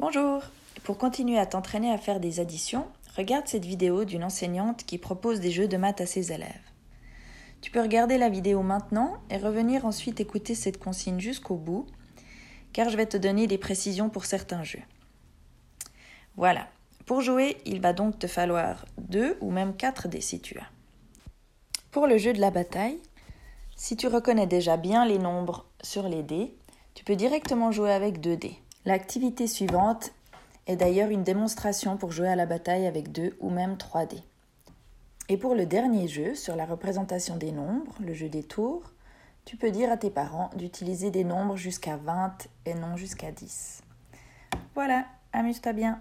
Bonjour Pour continuer à t'entraîner à faire des additions, regarde cette vidéo d'une enseignante qui propose des jeux de maths à ses élèves. Tu peux regarder la vidéo maintenant et revenir ensuite écouter cette consigne jusqu'au bout, car je vais te donner des précisions pour certains jeux. Voilà. Pour jouer, il va donc te falloir deux ou même quatre dés si tu as. Pour le jeu de la bataille, si tu reconnais déjà bien les nombres sur les dés, tu peux directement jouer avec deux dés. L'activité suivante est d'ailleurs une démonstration pour jouer à la bataille avec deux ou même trois dés. Et pour le dernier jeu, sur la représentation des nombres, le jeu des tours, tu peux dire à tes parents d'utiliser des nombres jusqu'à 20 et non jusqu'à 10. Voilà, amuse-toi bien.